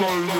soul.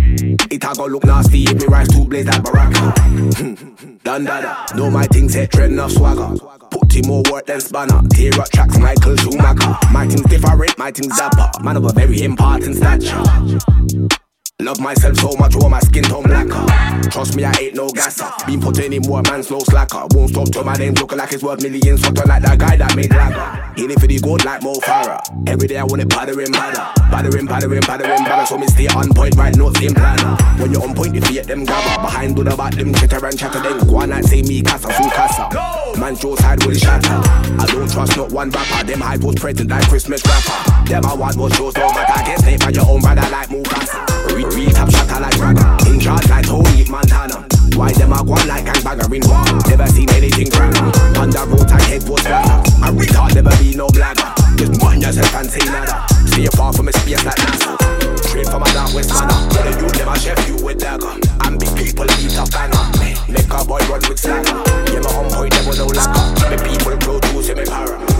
It a go look nasty if me rise two blaze like Baraka. Done dada, know my things hit trend of swagger. Put in more work than spanner. Tear up tracks, Michael Schumacher. My things different, my things zapper. Man of a very important stature. Love myself so much, all my skin tone blacker. Trust me, I ain't no gasser. Been putting in more, man's no slacker. Won't stop till my name looking like it's worth millions. Something like that guy that made lagger. Hitting for the gold like Mo Farah. Every day I want it battering, badder. Battering, battering, battering, badder. So me stay on point, right? No same planner. When you're on point, you fear them grabber. Behind do the back, them chitter and chatter. Then go on like say me, casa, su casa. Man, Joe side will shatter. I don't trust not one rapper. Them high was present like Christmas rapper. Them I want what shows, no matter. Get snake by your own brother like Mufasa. Real, top shatter like Raga. In charge like Tony Montana. Why them a go on like gangbagger in war? Never seen anything grammar. On the road, I head was blacker. I retard never be no blagger. Just mind yourself and say nada. Stay far from a space like NASA. Straight from a dark west manner. Tell the youth never chef you with dagger. And big people eat a banger. Make a boy run with slagger. Yeah, my home point never no lacquer. Me people produce me para.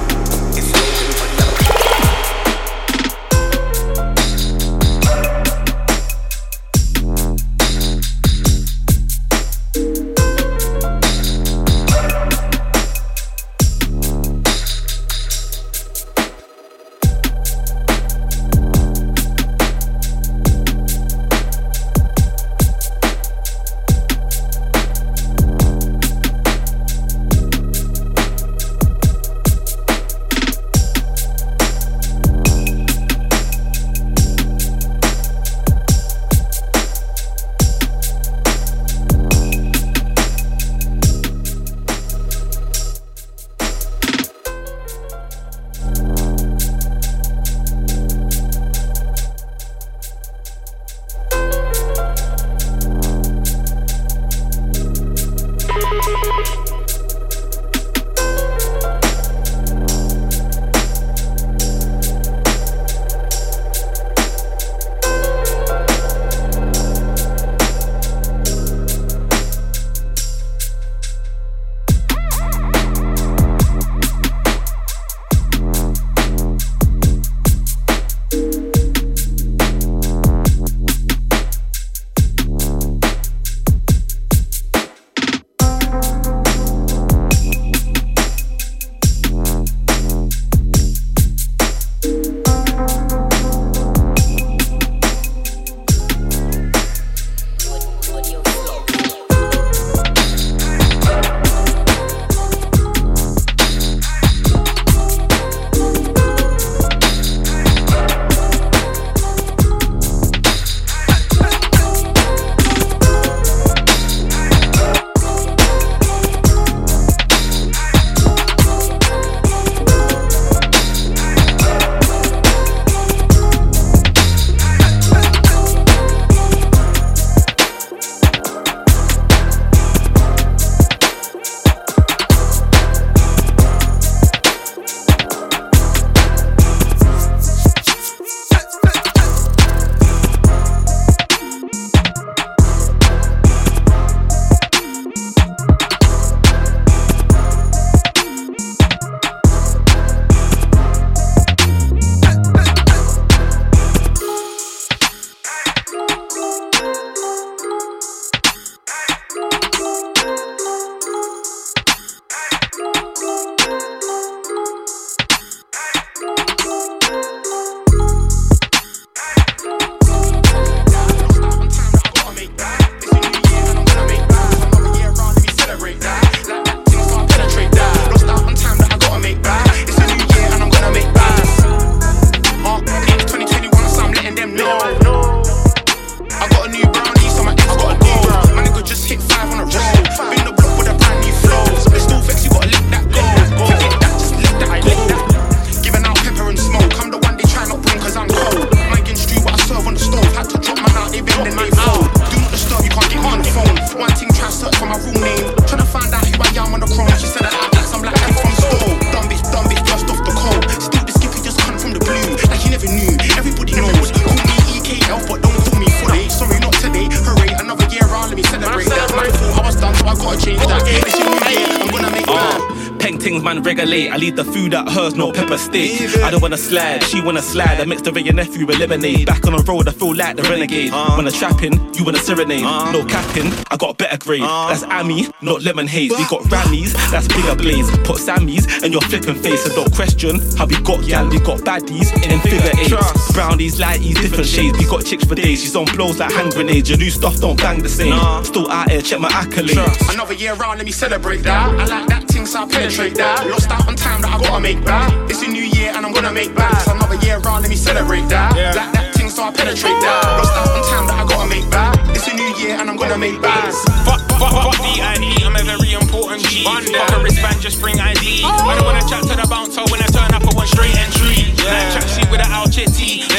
Don't wanna slide, she wanna slide. I mixed her and your nephew with lemonade. Back on the road, I feel like the renegade. Wanna trapping, you wanna serenade. No capping, I got better grade. That's Ami, not lemon haze. We got Rammies, that's bigger blaze. Put Sammys and your flipping face. And don't question how we got gal, we got baddies in figure eights. Brownies, lighties, different shades. We got chicks for days. She's on blows like hand grenades. Your new stuff don't bang the same. Still out here, check my accolades. Another year round, let me celebrate that. I like that thing, so I penetrate that. Lost out on time that I gotta make back. It's a new year and I'm gonna make back. Another year round, let me celebrate that. Like that thing, so I penetrate that. Lost out on time that I gotta make back. It's a new year and I'm gonna make back. Fuck, fuck, fuck D.I.D. I'm a very important G. Fuck a wristband, just bring ID. I don't wanna chat to the bouncer when I turn up, I want straight entry. Like tracksuit with an out T.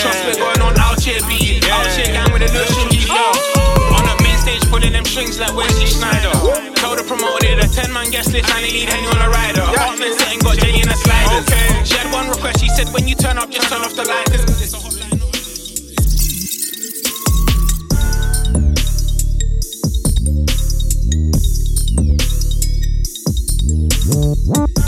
Trust me, going on out here B. Here gang with a little shingy. On the main stage, pulling them strings like Wesley Snyder. Told the promoter they the 10 man guest list and they need Henny on a rider. Apartment setting got Jenny in a sliders. She had one request, she said when you turn up, just turn off the lights. What?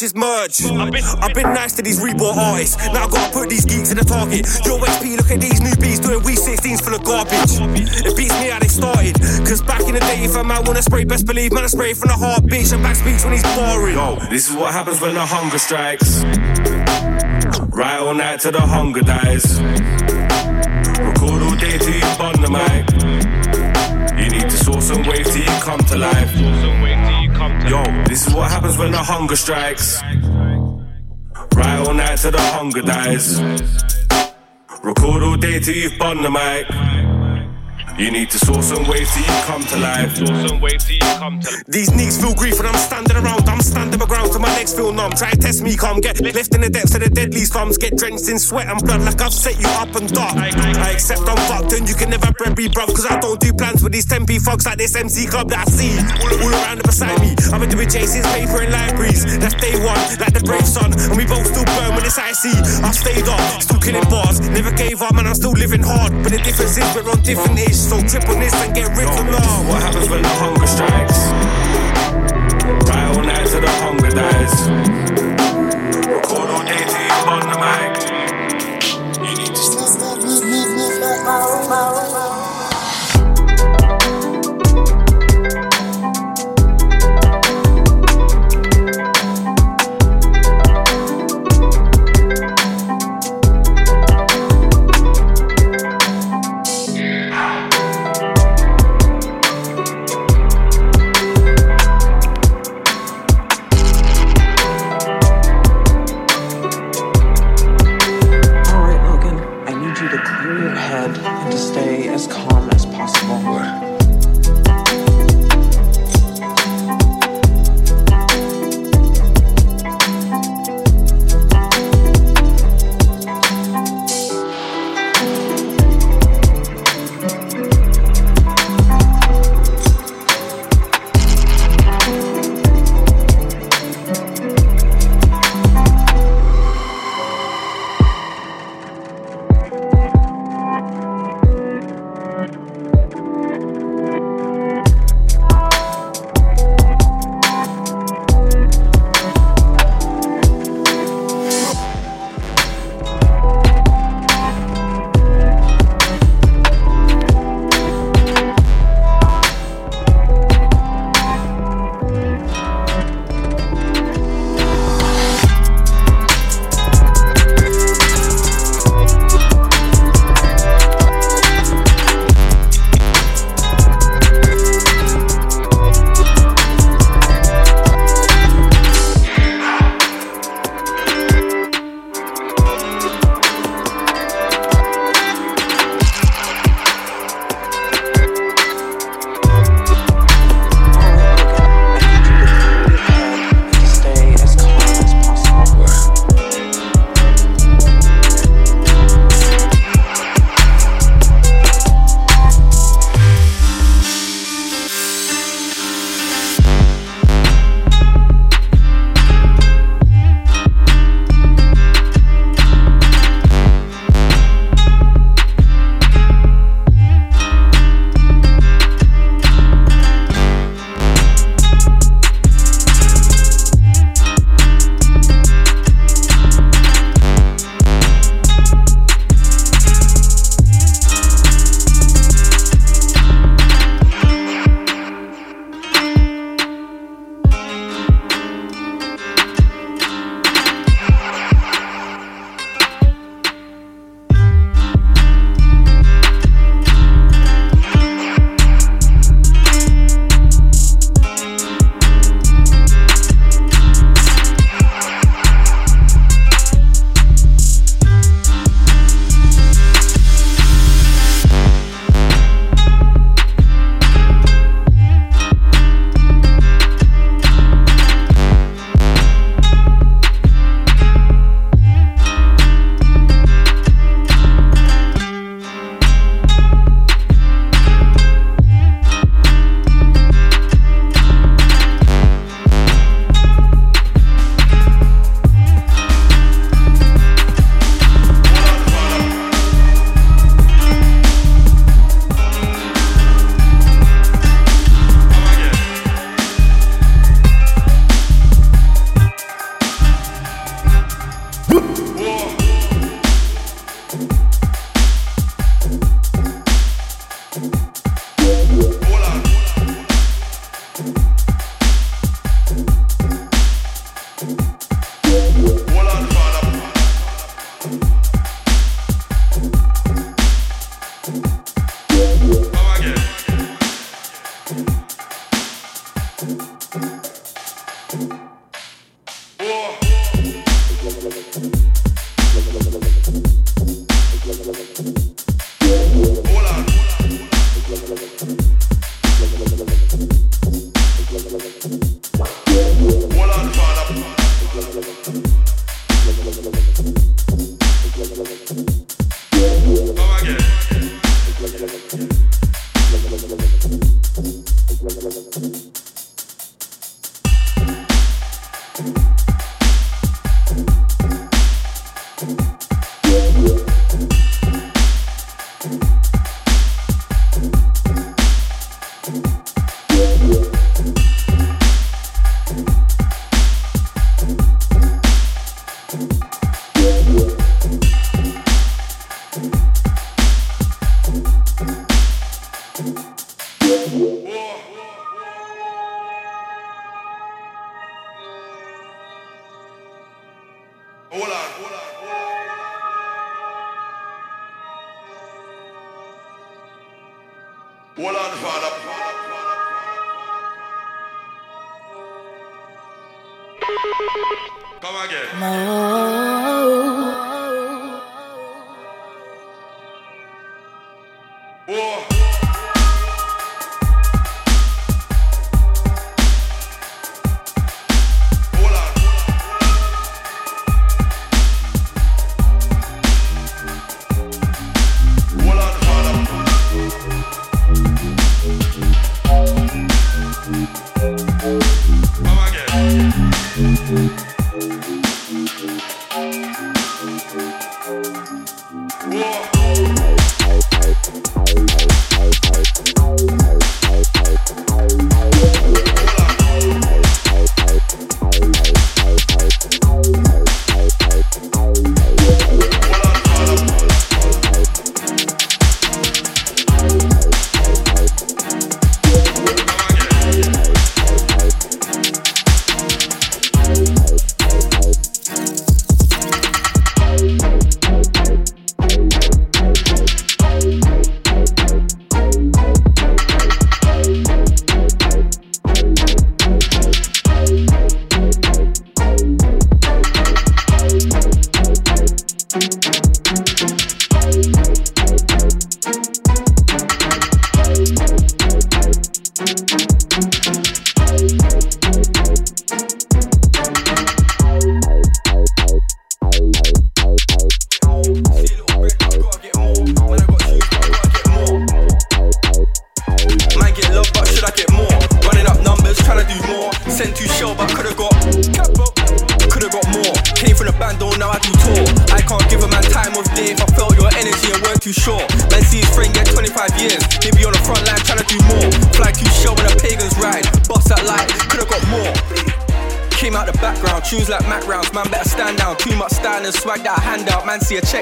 Hotline. merge. I've been, nice to these reborn artists. Now I gotta put these geeks in the target. Yo, XP, look at these new beats doing we 16s full of garbage. It beats me how they started. Cause back in the day, if a man wanna spray, best believe, man, I spray from the heart, bitch. And back speech when he's boring. Yo, this is what happens when the hunger strikes. Right all night till the hunger dies. Record all day till you burn the mic. You need to source some wave till you come to life. Yo, this is what happens when the hunger strikes. Right all night till the hunger dies. Record all day till you've burned the mic. You need to source some ways till you come to life. These knees feel grief when I'm standing around. I'm standing my ground till my legs feel numb. Try to test me, come get left in the depths of the deadly slums. Get drenched in sweat and blood like I've set you up and dark. I, I, I accept I'm fucked and you can never bread me, bruv. Cause I don't do plans with these 10p fucks like this MC club that I see. All, all around and beside me. I've been doing Jason's paper and libraries. That's day one, like the brave sun. And we both still burn when it's icy. I've stayed up, still killing bars. Never gave up, and I'm still living hard. But the difference is we're on different ish. So trip on this and get written off. What happens when the hunger strikes? Right all night till the hunger dies. Record all to clear your head and to stay as calm as possible.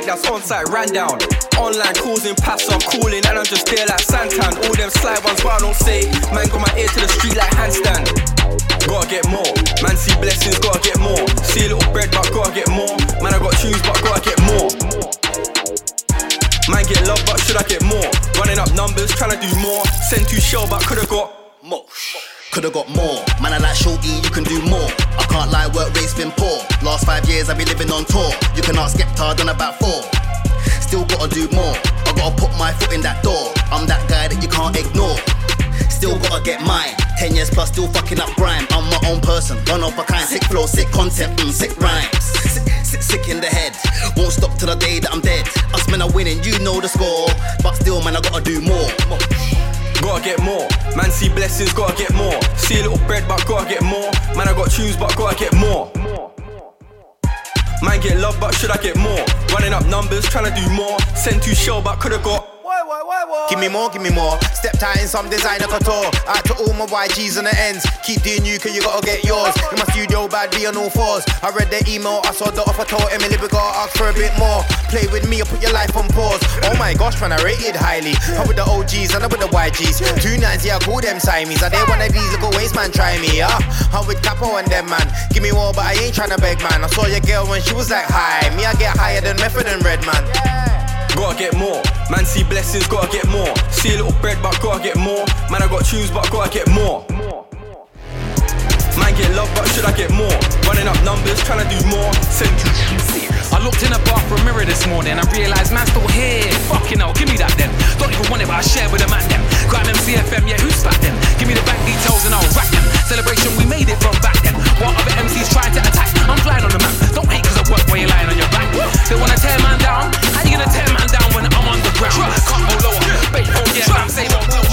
On site, ran down. Flow, sick content, mm, sick rhymes. Sick, sick, sick in the head. Won't stop till the day that I'm dead. Us men are winning, you know the score. But still, man, I gotta do more gotta get more. Man, see blessings, gotta get more. See a little bread, but gotta get more. Man, I got tunes, but gotta get more. Man, get love, but should I get more? Running up numbers, trying to do more. Send to show, but could've got Give me more, give me more. Step tight in some designer couture. Out to all my YGs on the ends. Keep doing you, cause you gotta get yours. In my studio, bad be on all fours. I read the email, I saw the offer, told Emily we gotta ask for a bit more. Play with me or put your life on pause. Oh my gosh, man, I rated highly. I'm with the OGs and I'm with the YGs. Two nines, yeah, I call them Siamese. Are they one of these little waste man try me, yeah? I'm with Capo and them, man. Give me more, but I ain't trying to beg, man. I saw your girl when she was like, hi. Me, I get higher than Method and Red, man gotta get more. Man, see blessings, gotta get more. See a little bread, but gotta get more. Man, I got tunes, but gotta get more. Man, get love, but should I get more? Running up numbers, trying to do more. Send you. I looked in a bathroom mirror this morning and I realised man still here. Fucking hell, give me that then. Don't even want it, but I share with the man them. Grime MCFM, yeah, who's back then? Give me the bank details and I'll rack them. Celebration, we made it from back then. While other MCs trying to attack, I'm flying on the map. Don't hate work while you're lying on your back. They wanna tear man down. How you gonna tear man down when I'm on the ground? Go lower. Bait, oh yeah, I'm saying no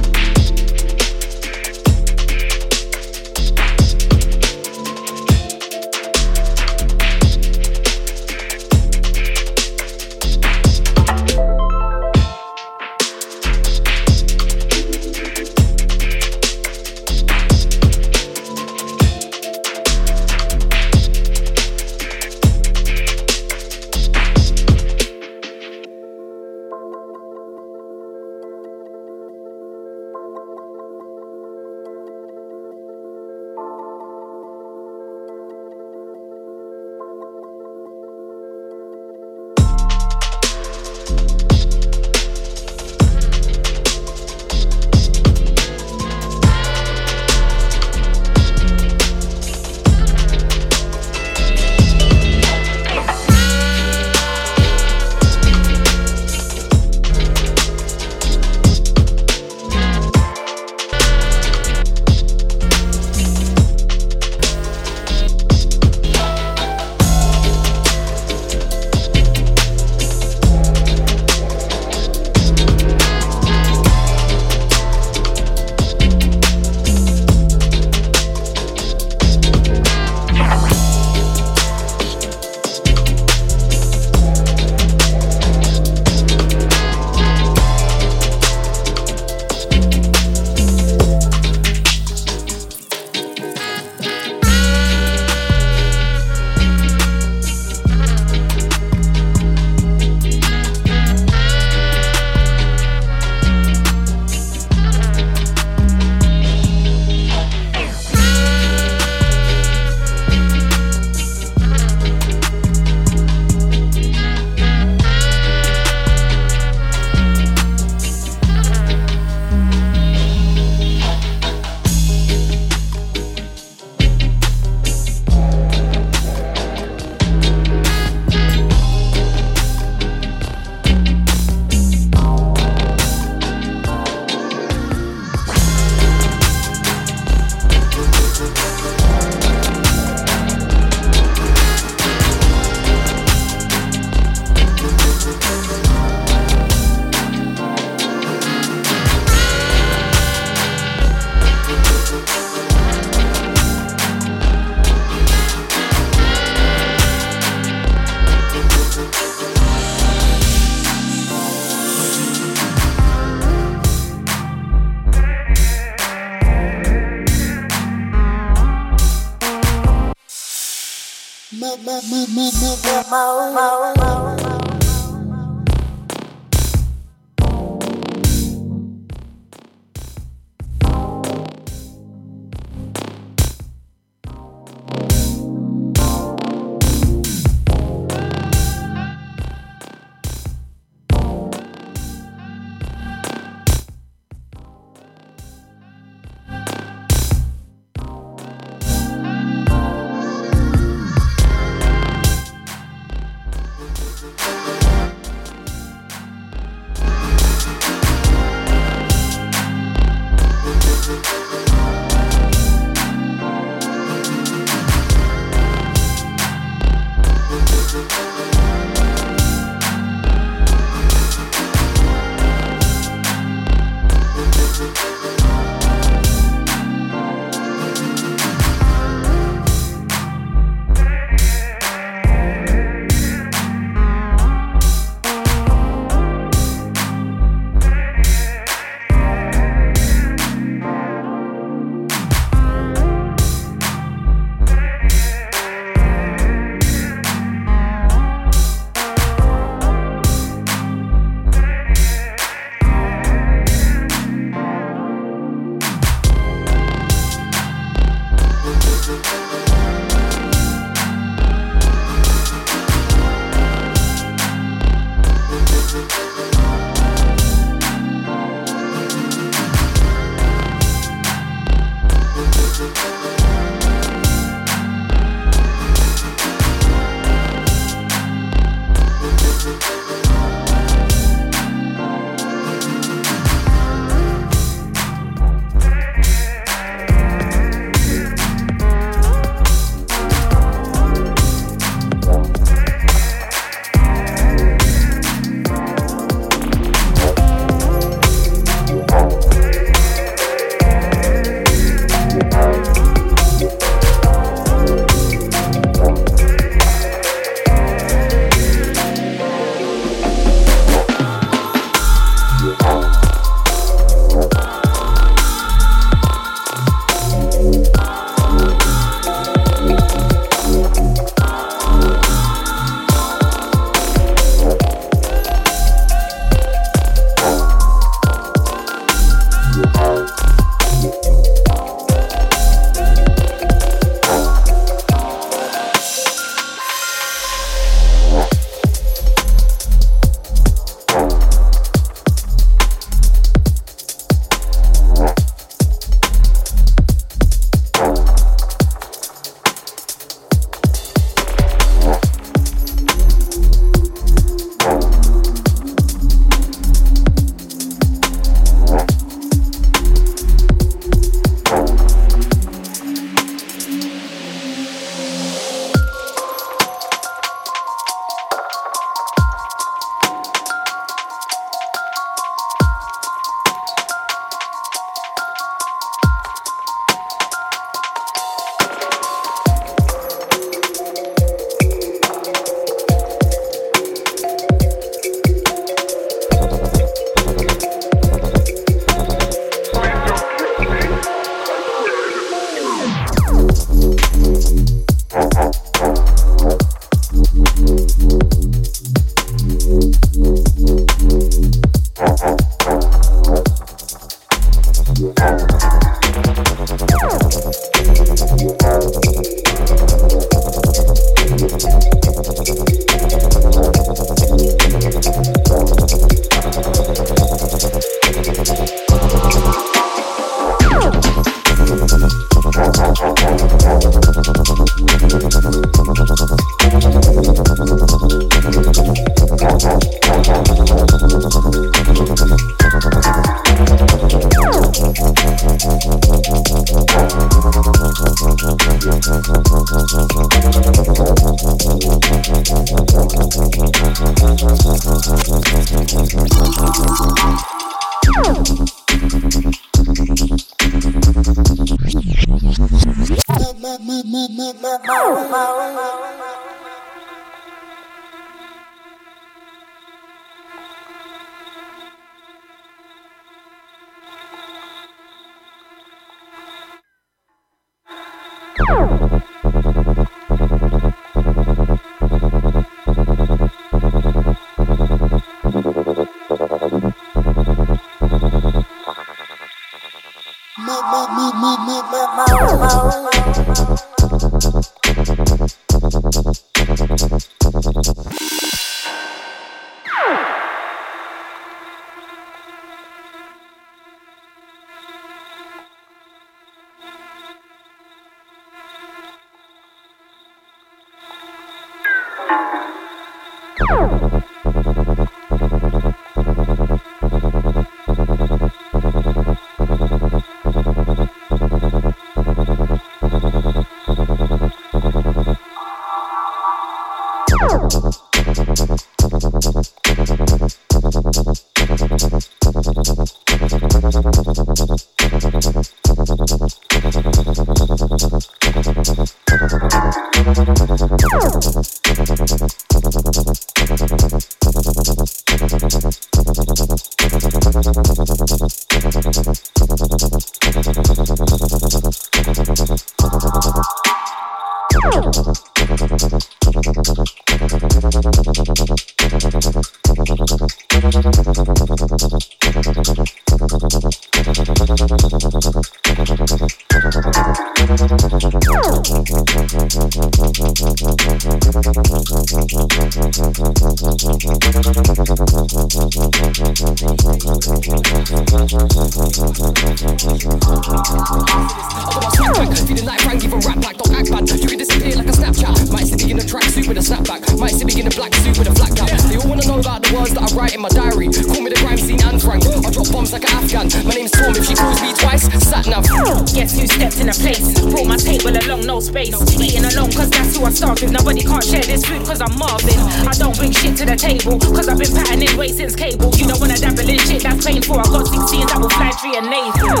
space. Eating alone, cause that's who I'm starving. Nobody can't share this food, cause I'm Marvin. I don't bring shit to the table, cause I've been patterning weight since cable. You know when I dabble in shit, that's painful. I got 16 double fly, three and nasal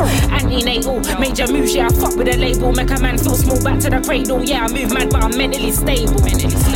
cradle. Yeah, I move mad, but I'm mentally stable.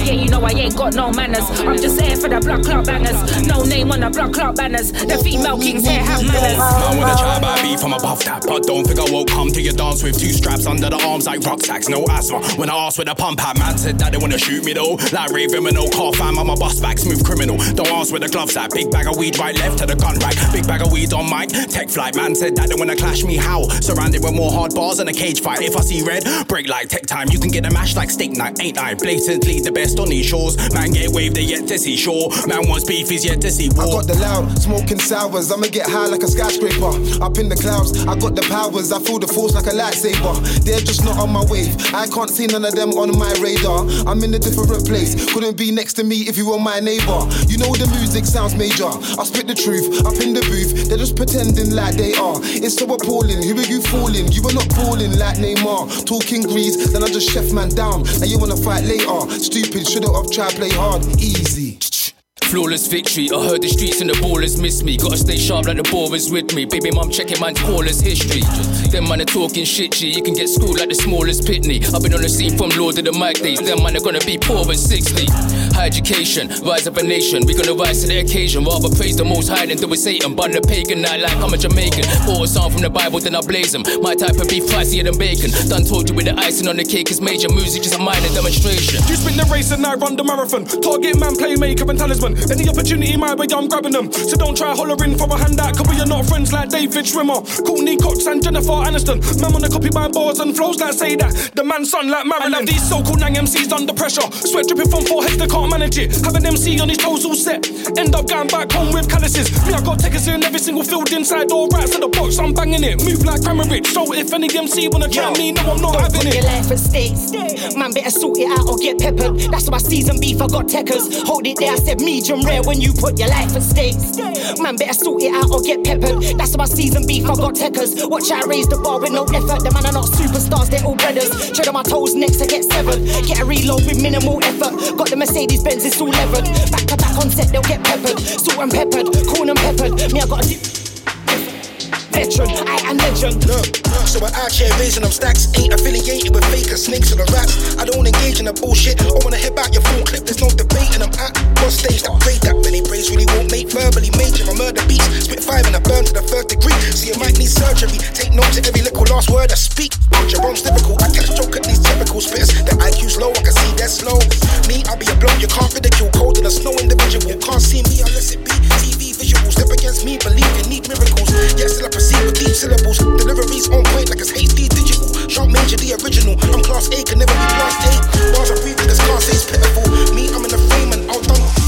Yeah, you know I ain't got no manners. I'm just here for the blood clot bangers. No name on the blood clot banners. The female kings here have manners. I wanna try by beef from above that, but don't think I won't come to your dance with two straps under the arms like rucksacks. No asthma. When I asked where the pump at, man said that they wanna shoot me though. Like with no car fam, I'm a bust back, smooth criminal. Don't ask where the gloves at. Big bag of weed right left to the gun rack. Big bag of weed on mic. Tech flight, man said that they wanna clash me. How? Surrounded with more hard bars and a cage fight. If I see red, break like tech time. You can get a mash like steak night, ain't I? Blatantly the best on these shores. Man get waved, they yet to see shore. Man wants beef, he's yet to see war. I got the loud, smoking sours. I'ma get high like a skyscraper. Up in the clouds, I got the powers. I feel the force like a lightsaber. They're just not on my wave. I can't see none of them on my radar. I'm in a different place. Couldn't be next to me if you were my neighbor. You know the music sounds major. I spit the truth up in the booth. They're just pretending like they are. It's so appalling. Who are you fooling? You were not balling like Neymar. Talking grease, then I just chef man down. And you wanna fight later. Stupid, should've have tried play hard. Easy. Flawless victory. I heard the streets and the ballers miss me. Gotta stay sharp like the ballers with me. Baby mum checking man's callers history. Them man are talking shit, G. You can get schooled like the smallest pitney. I've been on the scene from Lord of the Mic days. Them man are gonna be poor at 60. High education, rise of a nation. We gonna rise to the occasion. Rather praise the most high than do with Satan. But the pagan night like I'm a Jamaican. Bought a song from the Bible, then I blaze them. My type of beef pricier than bacon. Done told you with the icing on the cake is major music, just a minor demonstration. You spin the race and I run the marathon. Target man, playmaker and talisman. Any opportunity my way, I'm grabbing them. So don't try hollering for a handout, cause we are not friends like David Schwimmer. Courteney Cox and Jennifer Aniston. Man wanna copy my bars and flows that say that. The man's son like Marilyn. I love these so-called Nang MCs under pressure. Sweat dripping from foreheads, they can't manage it. Have an MC on his toes all set. End up going back home with calluses. Me, I got takers in every single field inside all rats in the box. I'm banging it. Move like Rich. So if any MC wanna try me, no, I'm not Don't having put it. your life at stake. Man, better sort it out or get peppered. That's why season beef, I got techers. Hold it there, I said medium rare when you put your life at stake. Man, better sort it out or get peppered. That's why season beef, I got techers. Watch I raise the bar with no effort. The man are not superstars, they're all brothers. Tread on my toes next, I get severed. Get a reload with minimal effort. Got the Mercedes Benz, it's all levered. Back to back on set, they'll get peppered. Salt and peppered, corn and peppered. Me, I got a. Veteran, I am legend. Look, so we're out here raising them stacks. Ain't affiliated with fakers, snakes, or the rats. I don't engage in the bullshit. I wanna head back your full clip, there's no debate, and I'm at what stage that grade that many praise really won't make verbally major. I murder beats, spit five and I burn to the third degree. See, you might need surgery. Take notes of every little last word I speak. Jerome's difficult. I catch joke at these typical spitters. Their IQ's low, I can see they're slow. Me, I'll be a bloke you can't ridicule. Cold in a snow individual. Can't see me unless it be TV these visuals. Step against me, believe you need miracles. Yes, still I proceed with deep syllables. Deliveries on point like it's HD digital. Sharp major, the original. I'm class A, can never be class A. Bars I breathe like it's class A's pitiful. Me, I'm in the frame and I'll dunk.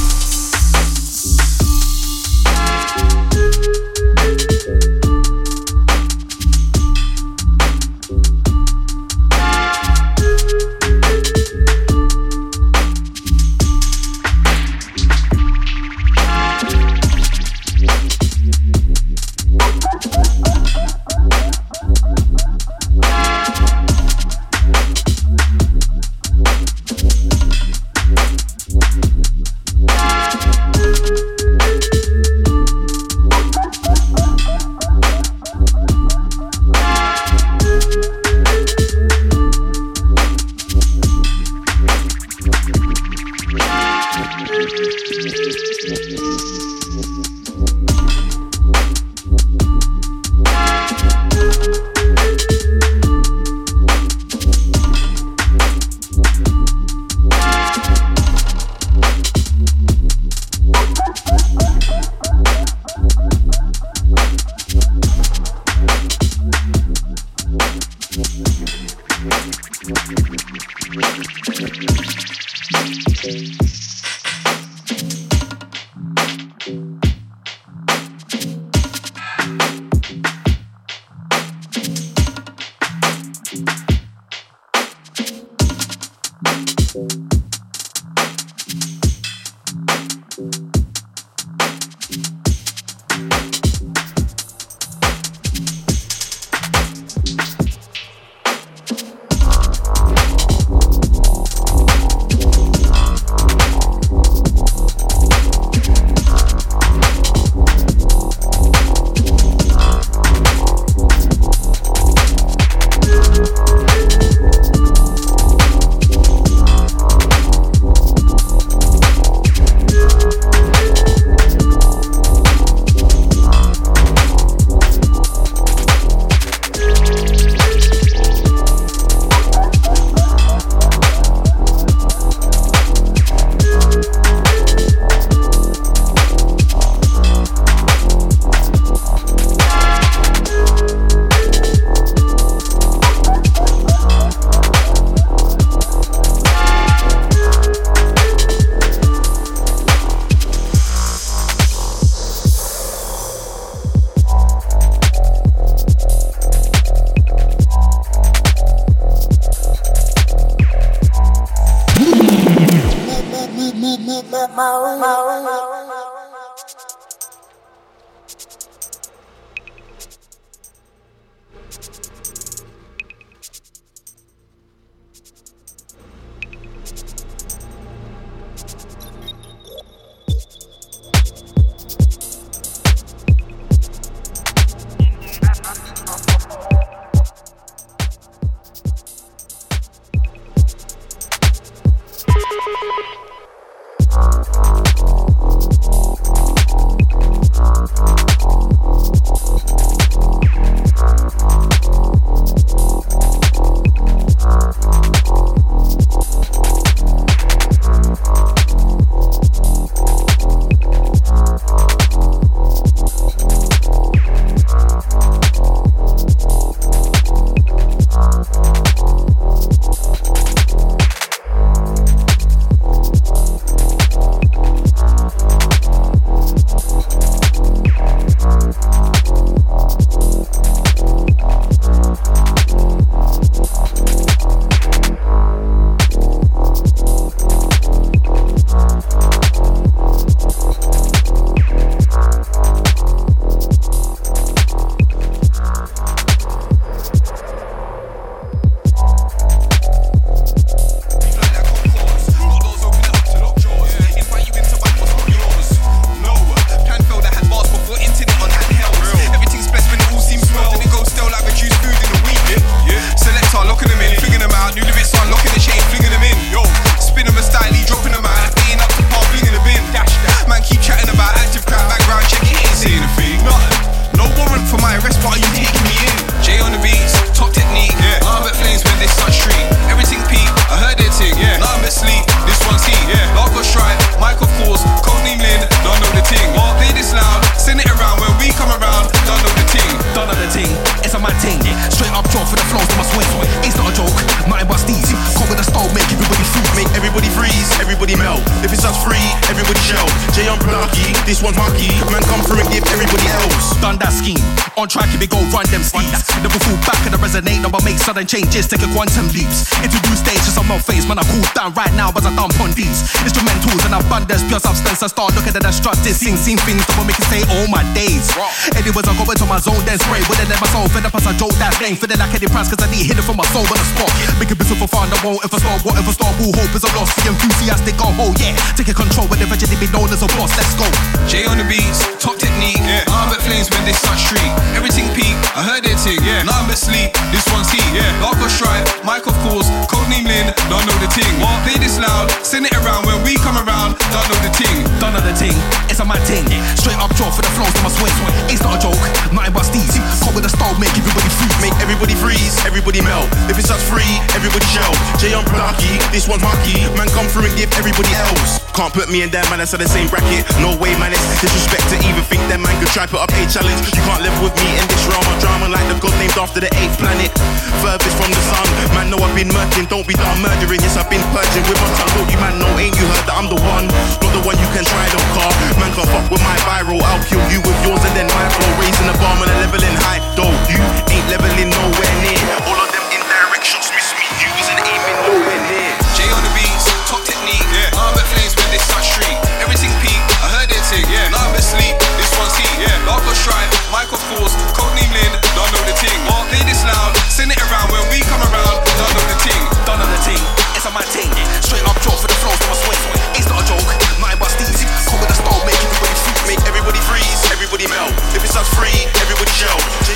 Spray. Wouldn't let my soul fed up as I joke that thing. Feeling like any price, cause I need hit it from my soul on the spot. Make a business for fun, I won't if I start, what if I start, all hope is a loss. The enthusiastic, go, oh yeah. Taking control, but eventually be known as a boss. Let's go. J on the beats, top technique. Yeah. Arm at flames when they start street. Everything peak, I heard it ting. Yeah. Nothing but sleep, this one's heat. Yeah. Lark or stripe, Mike of course, codename Lynn, don't know the ting. What? Play this loud, send it around when we come around, don't know the ting. Don't know the ting. Jaw for the flows on my swing. It's not a joke, nothing but steez. Caught with a style, make everybody freeze. Make everybody freeze, everybody melt. If it's us free, everybody shell. Jay on Plucky, this one's hockey. Man, come through and give everybody else. Can't put me and that man, that's the same bracket. No way, man, it's disrespect to even think that man could try to put up a challenge. You can't live with me in this realm of drama like the god named after the eighth planet. Furthest from the sun, man, know I've been murking. Don't be done murdering, yes, I've been purging with my tongue. Don't you, man, know, ain't you heard that I'm the one? Not the one you can try, don't car. Man, can't fuck with my viral. I'll kill you with yours and then my flow. Raising the bar, man, a leveling high. Though you ain't leveling nowhere near. All of them indirect shots miss me. You isn't aiming nowhere near. Jay on the beats, top technique. Yeah. Arm flames when they start street. Everything peak, I heard it ting. Yeah. Now I'm asleep, this one's heat. Yeah. Larko Stripe, Mike of course, Codename Lynn, don't know the ting. Oh, play this loud, send it around when we come around. Don't know the ting, don't know the ting. It's on my ting. Free, everybody shell. Jay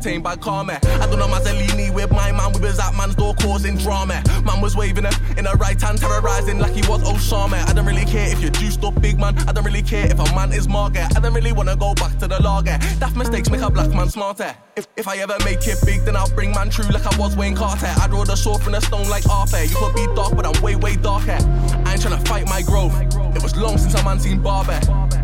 did I do to obtain bad karma? I don't know Mazzolini with my man, we was at man's door causing drama. Man was waving it in a right hand, terrorizing like he was Osama. I don't really care if you're juiced up, big man. I don't really care if a man is Margaret. I don't really wanna go back to the lager. Daft mistakes make a black man smarter. If, if I ever make it big, then I'll bring man true like I was Wayne Carter. I'd roll the sword from the stone like Arthur. You could be dark, but I'm way, way darker. I ain't tryna fight my growth. It was long since a man seen Barber.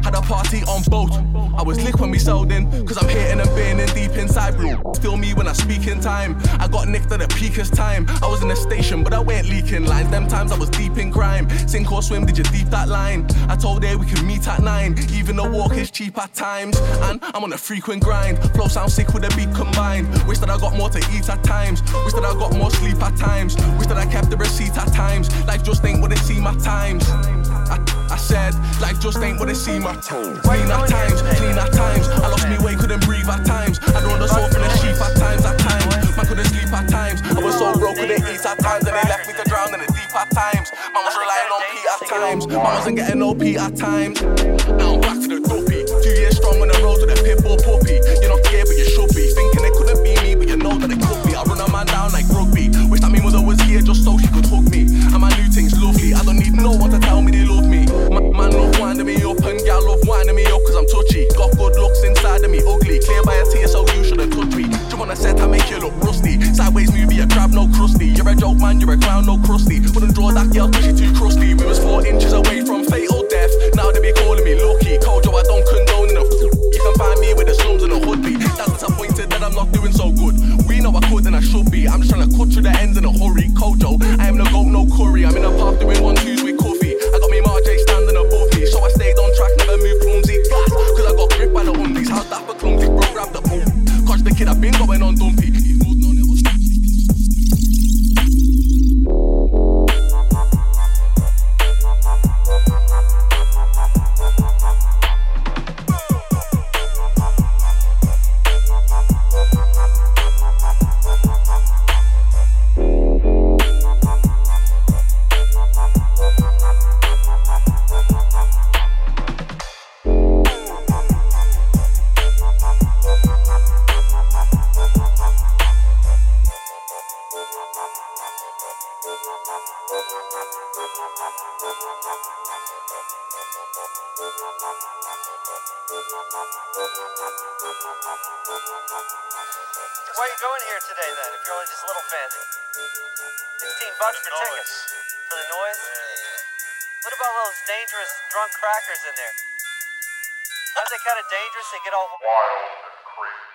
Had a party on boat. I was lit when we sailed in, cause I'm hitting and burning deep inside, bro. Still me when I speak in time. I got nicked at the peakest time. I was in a station, but I weren't leaking lines. Them times I was deep in crime. Sink or swim, did you deep that line? I told her we can meet at nine. Even the walk is cheap at times. And I'm on a frequent grind. Flow sound sick with the beat combined. Wish that I got more to eat at times. Wish that I got more sleep at times. Wish that I kept the receipt at times. Life just ain't what it seem at times. I, I said, life just ain't what it seem at times. Clean at times, clean at times. I lost me way, couldn't breathe at times. I draw the sword from the sheep at times, at times. Man couldn't sleep at times. I was so broke, couldn't eat at times. And they left me to drown in the deep at times. Man was relying on Pete at times. Man wasn't getting no Pete at times. Now I'm back to the dopey. Two years strong on the road to the pit bull puppy. You're not scared, but you should be. Thinking it couldn't be me, but you know that it could be. I run a man down like rugby. Wish that me mother was here just so she could hook me. And my new thing's lovely. I don't need no one to tell me they love me. Ma- man love winding me up and gal love winding me up cause I'm touchy. Got good looks inside of me, ugly. Clear by a tear, so you shouldn't touch me. Jump on a set, I make you look rusty. Sideways movie, a crab, no crusty. You're a joke, man, you're a clown, no crusty. Wouldn't draw that girl cause she too crusty. We was four inches away from fatal death. Now they be calling me lucky. Kojo, I don't condone a You can find me with the slums and a hoodie. That's disappointed that I'm not doing so good. We know I could and I should be. I'm just trying to cut through the ends in a hurry. Kojo, I am no goat, no curry. I'm in a park doing one twos with coffee. I got me Marjay standing above me, so I stayed on track, never moved clumsy. Glass, cause I got grip by the undies. How's that for clumsy? Bro, grab the boom. Catch the kid, I've been going on dumpy. Bucks for tickets. For the noise? What about those dangerous drunk crackers in there? Aren't they kind of dangerous? They get all wild. ask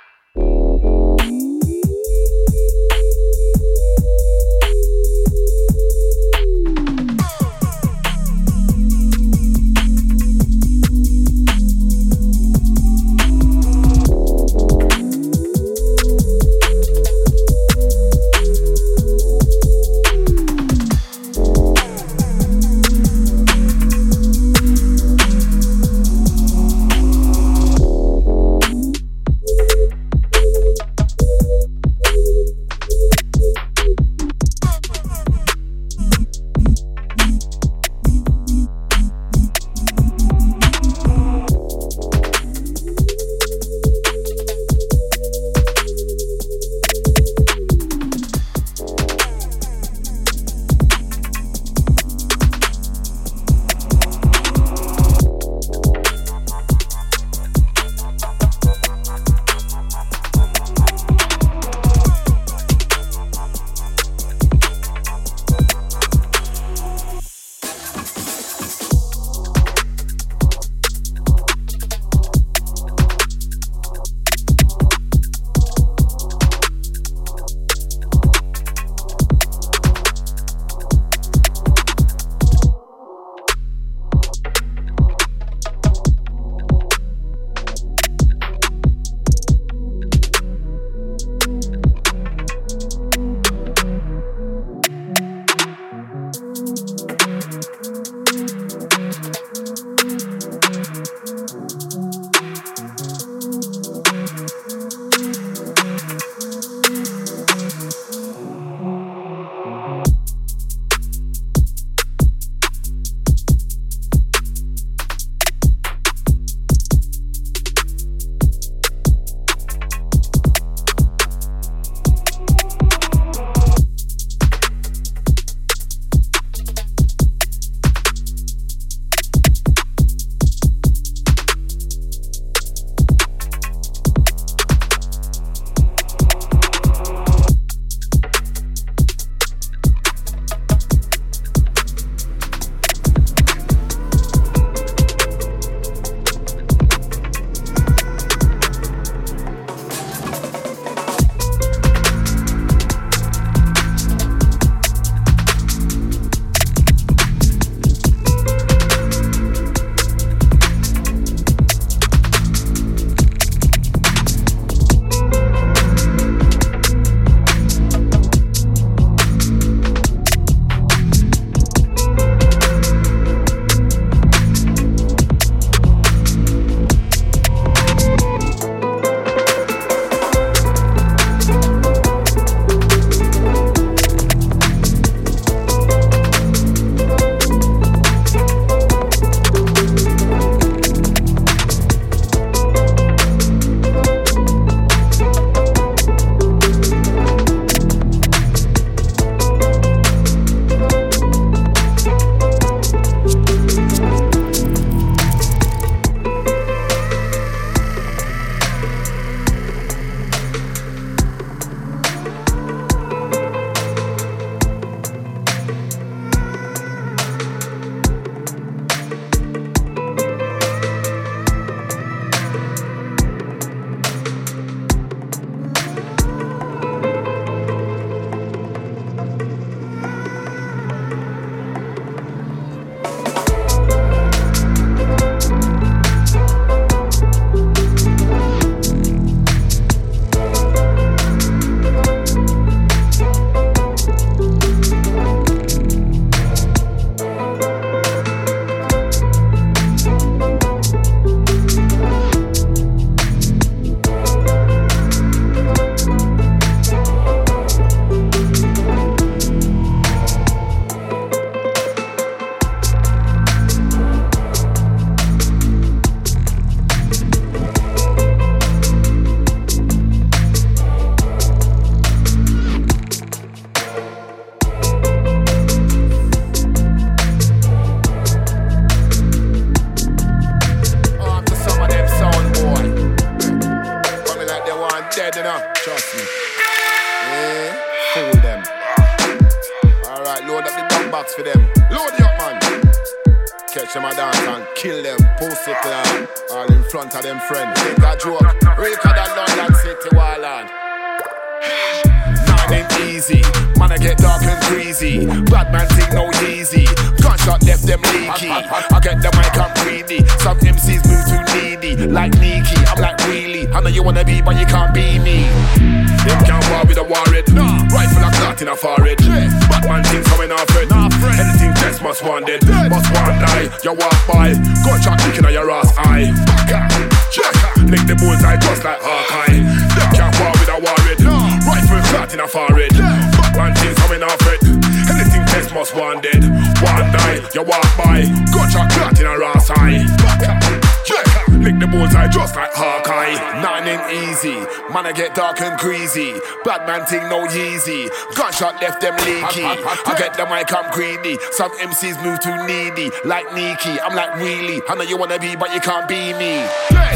get dark and greasy. Bad man thing no easy. Gunshot left them leaky. I get the mic, I'm greedy. Some MCs move too needy. Like Nikki, I'm like really. I know you wanna be, but you can't be me.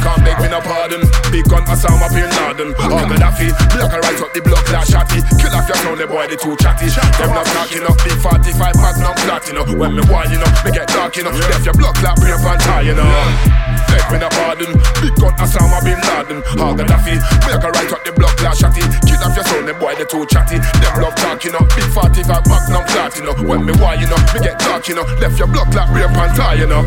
Can't beg me no pardon. Big gun, I sound Osama bin Laden. All Gaddafi. Block and rise up the block like shotty. Kill off your sound, the boy, the too chatty. Them not talking up. Big 45 magnum platinum. When me wild, you know, me get dark, you know. Left your block like real fantasy, you know. Beg me no pardon. Big gun Osama bin Laden. All Gaddafi. Make a right up the block like shotty. Kill off your sound, the boy, they too chatty. Them love talking up. Big 45 magnum know. When me wild, you know, me get dark, you know. Left your block like real fantasy, you know.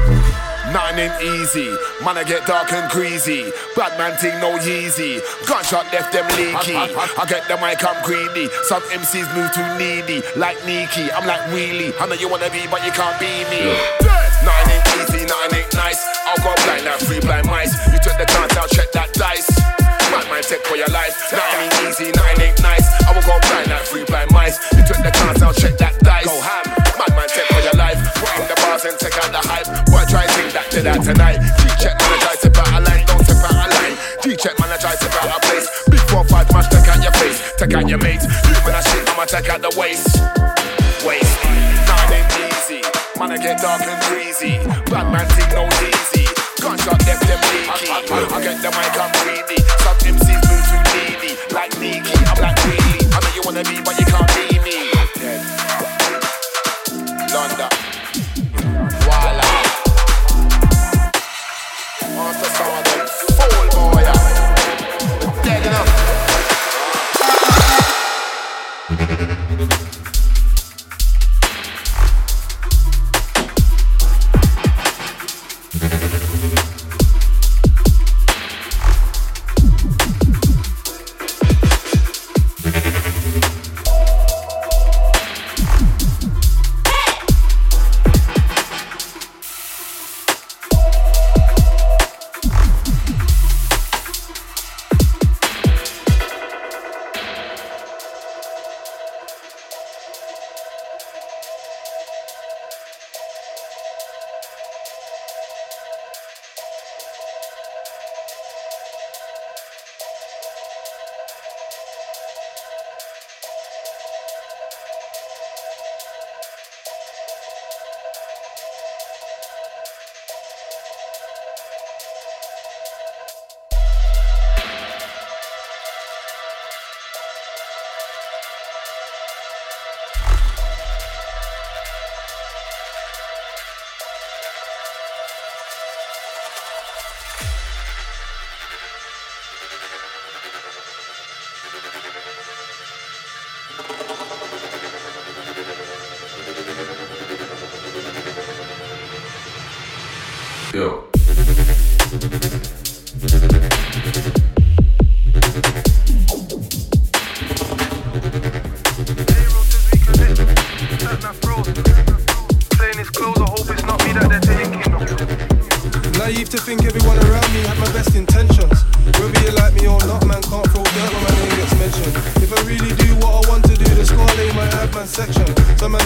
Nine ain't easy, man I get dark and greasy. Bad man thing no easy. Gunshot left them leaky. I get the mic, I'm greedy. Some MCs move too needy. Like Nikki, I'm like really. I know you wanna be, but you can't be me. Nine nine ain't nice. I'll go blind like three blind mice. You took the chance, I'll check that dice. Bad man take for your life. Nine ain't easy, nine ain't nice. I will go blind like three blind mice. You took the chance, I'll check that dice. Go ham. Bad man take for your life. Put in the bars and take out the hype. Boy, try and sing that to that tonight. G-check man, I try to out a line. Don't step out a line. G-check man, I try to out a place. Big four, five, mash, take out your face. Take out your mates. You man, I shit, I'ma take out the waist. Waist. Nine ain't easy. Man, I get dark and greasy. Bad man think no easy. Gunshot left them leaky. I get the mic, I'm greedy.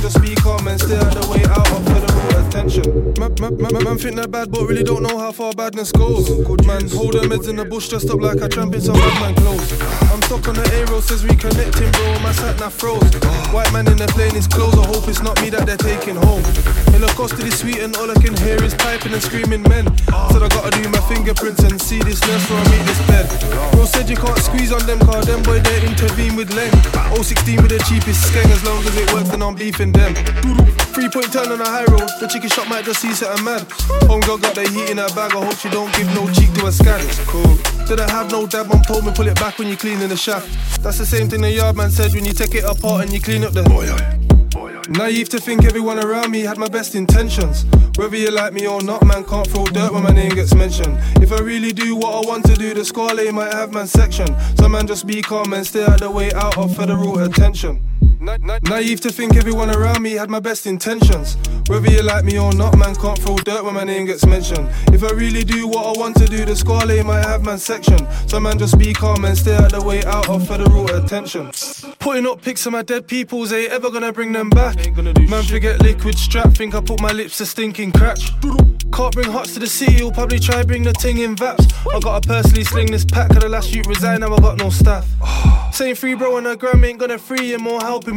Just be calm and stay Man, man, man think they're bad, but really don't know how far badness goes. Good man, hold them heads in the bush, dressed up like a champ in some bad man clothes. I'm stuck on the A road, says reconnecting, bro. My sat nav froze. White man in the plane is clothes. I hope it's not me that they're taking home. In the this sweet, and all I can hear is piping and screaming men. Said I gotta do my fingerprints and see this nurse before I meet this bed. Bro said you can't squeeze on them, car them boy they intervene with Len. 016 with the cheapest skeng, as long as it works, then I'm beefing them. Three point turn on a high road, the chicken shop might just see something mad. Homegirl got the heat in her bag, I hope she don't give no cheek to a scan. Cool. Did I have no dad? Mom told me pull it back when you clean in the shaft. That's the same thing the yard man said when you take it apart and you clean up the. Boy, Naive to think everyone around me had my best intentions. Whether you like me or not, man can't throw dirt when my name gets mentioned. If I really do what I want to do, the squad might have man section. So man just be calm and stay out the way out of federal attention. Na- na- naive to think everyone around me had my best intentions. Whether you like me or not, man can't throw dirt when my name gets mentioned. If I really do what I want to do, the squad might have man section. So man just be calm and stay out the way out of federal attention. Putting up pics of my dead peoples ain't ever gonna bring them back. Man forget liquid strap, think I put my lips to stinking crutch. Can't bring hots to the city, you'll probably try bring the ting in vaps. I gotta personally sling this pack, cause the last shoot resign, now I got no staff. Saying free bro on the gram ain't gonna free him or help him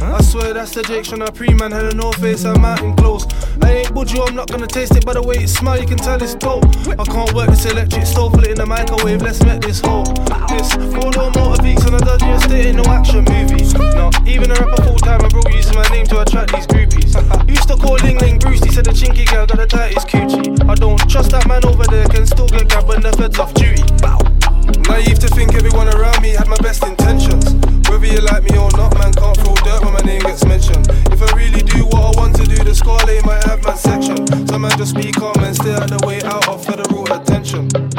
I swear that's the Jake a pre man, had a north face, I'm mountain close. I ain't budgie, I'm not gonna taste it by the way it smell, you can tell it's dope. I can't work this electric stove, put it in the microwave, let's make this whole. This door motor beats on a dodgy estate, in no action movie. No, even a rapper full time, I bro using my name to attract these groupies. Used to call Ling Ling Bruce, he said the chinky girl got the tightest coochie. I don't trust that man over there, can still get grabbed when the fed's off duty. Naive to think everyone around me had my best intentions. Whether you like me or not, man can't throw dirt when my name gets mentioned. If I really do what I want to do, the score squad might have man section. So man just be calm and stay out the way out of federal attention.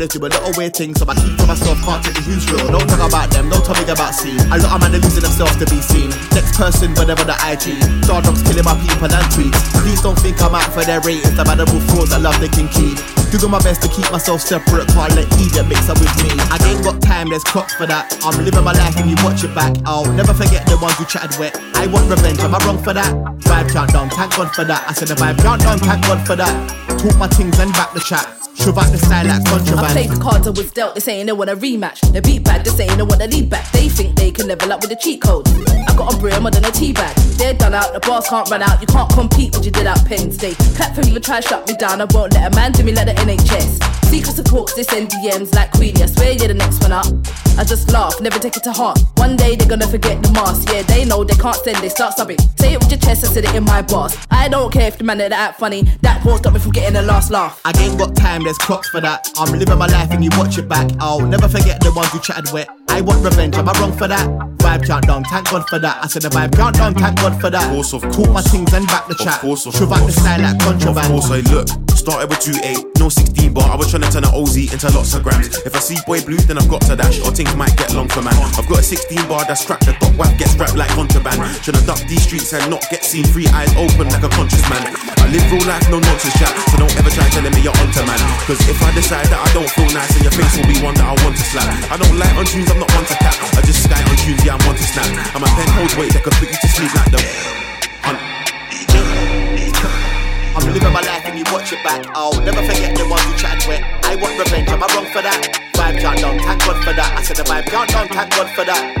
And a lot of brothers do a lot of weird things, so I keep to myself, can't take the who's real. Don't talk about them, don't tell me about scene. A lot of men are losing themselves to be seen. Next person, whenever the IG. Star dogs killing my people and tweets. Please don't think I'm out for their ratings. The animal frauds that love the king key. Doing my best to keep myself separate, can't let either mix up with me. I ain't got time, there's clocks for that. I'm living my life and you watch it back. I'll never forget the ones who chatted wet. I want revenge, am I wrong for that? Vibe countdown, thank God for that. I said the vibe countdown, thank God for that. Talk my things and back the chat. Shove out the style like I contraband. played the cards I was dealt, they saying they want a rematch. They beat bad, they saying they want a lead back. They think they can level up with the cheat codes. I got a brim, more than a tea bag. They're done out, the bars can't run out. You can't compete what you did out Penn State. Clap for even try to shut me down. I won't let a man do me like the NHS. Secrets of talks, they send DMs like Queenie. I swear you're the next one up. I just laugh, never take it to heart. One day they're gonna forget the mask. Yeah, they know they can't send, they start subbing. Say it with your chest, I said it in my bars. I don't care if the man that act funny. That won't stop me from getting the last laugh. I ain't got time, there's clocks for that. I'm living my life and you watch it back. I'll never forget the ones who chatted wet. I want revenge, am I wrong for that? Vibe countdown, thank God for that. I said the vibe countdown, thank God for that. Of course, of Talk my things and back the chat. course, of Shove out the style like contraband. Of course, I look. Started with 2-8, no 16 bar. I was trying to turn an OZ into lots of grams. If I see boy blue, then I've got to dash, or things might get long for man. I've got a 16 bar that's scrapped, the top whack gets wrapped like contraband. Tryna duck these streets and not get seen, three eyes open like a conscious man. I live real life, no nonsense chat, so don't ever try telling me you're onto man. Cause if I decide that I don't feel nice, then your face will be one that I want to slap. I don't lie on tunes, I'm not one to cap. I just sky on tunes, yeah, I'm one to snap. And my pen holds weight that could put you to sleep like the. I'm living my life and you watch it back. I'll never forget the ones who chatted wet. I want revenge, am I wrong for that? Vibe countdown, thank God for that. I said the vibe countdown, thank God for that.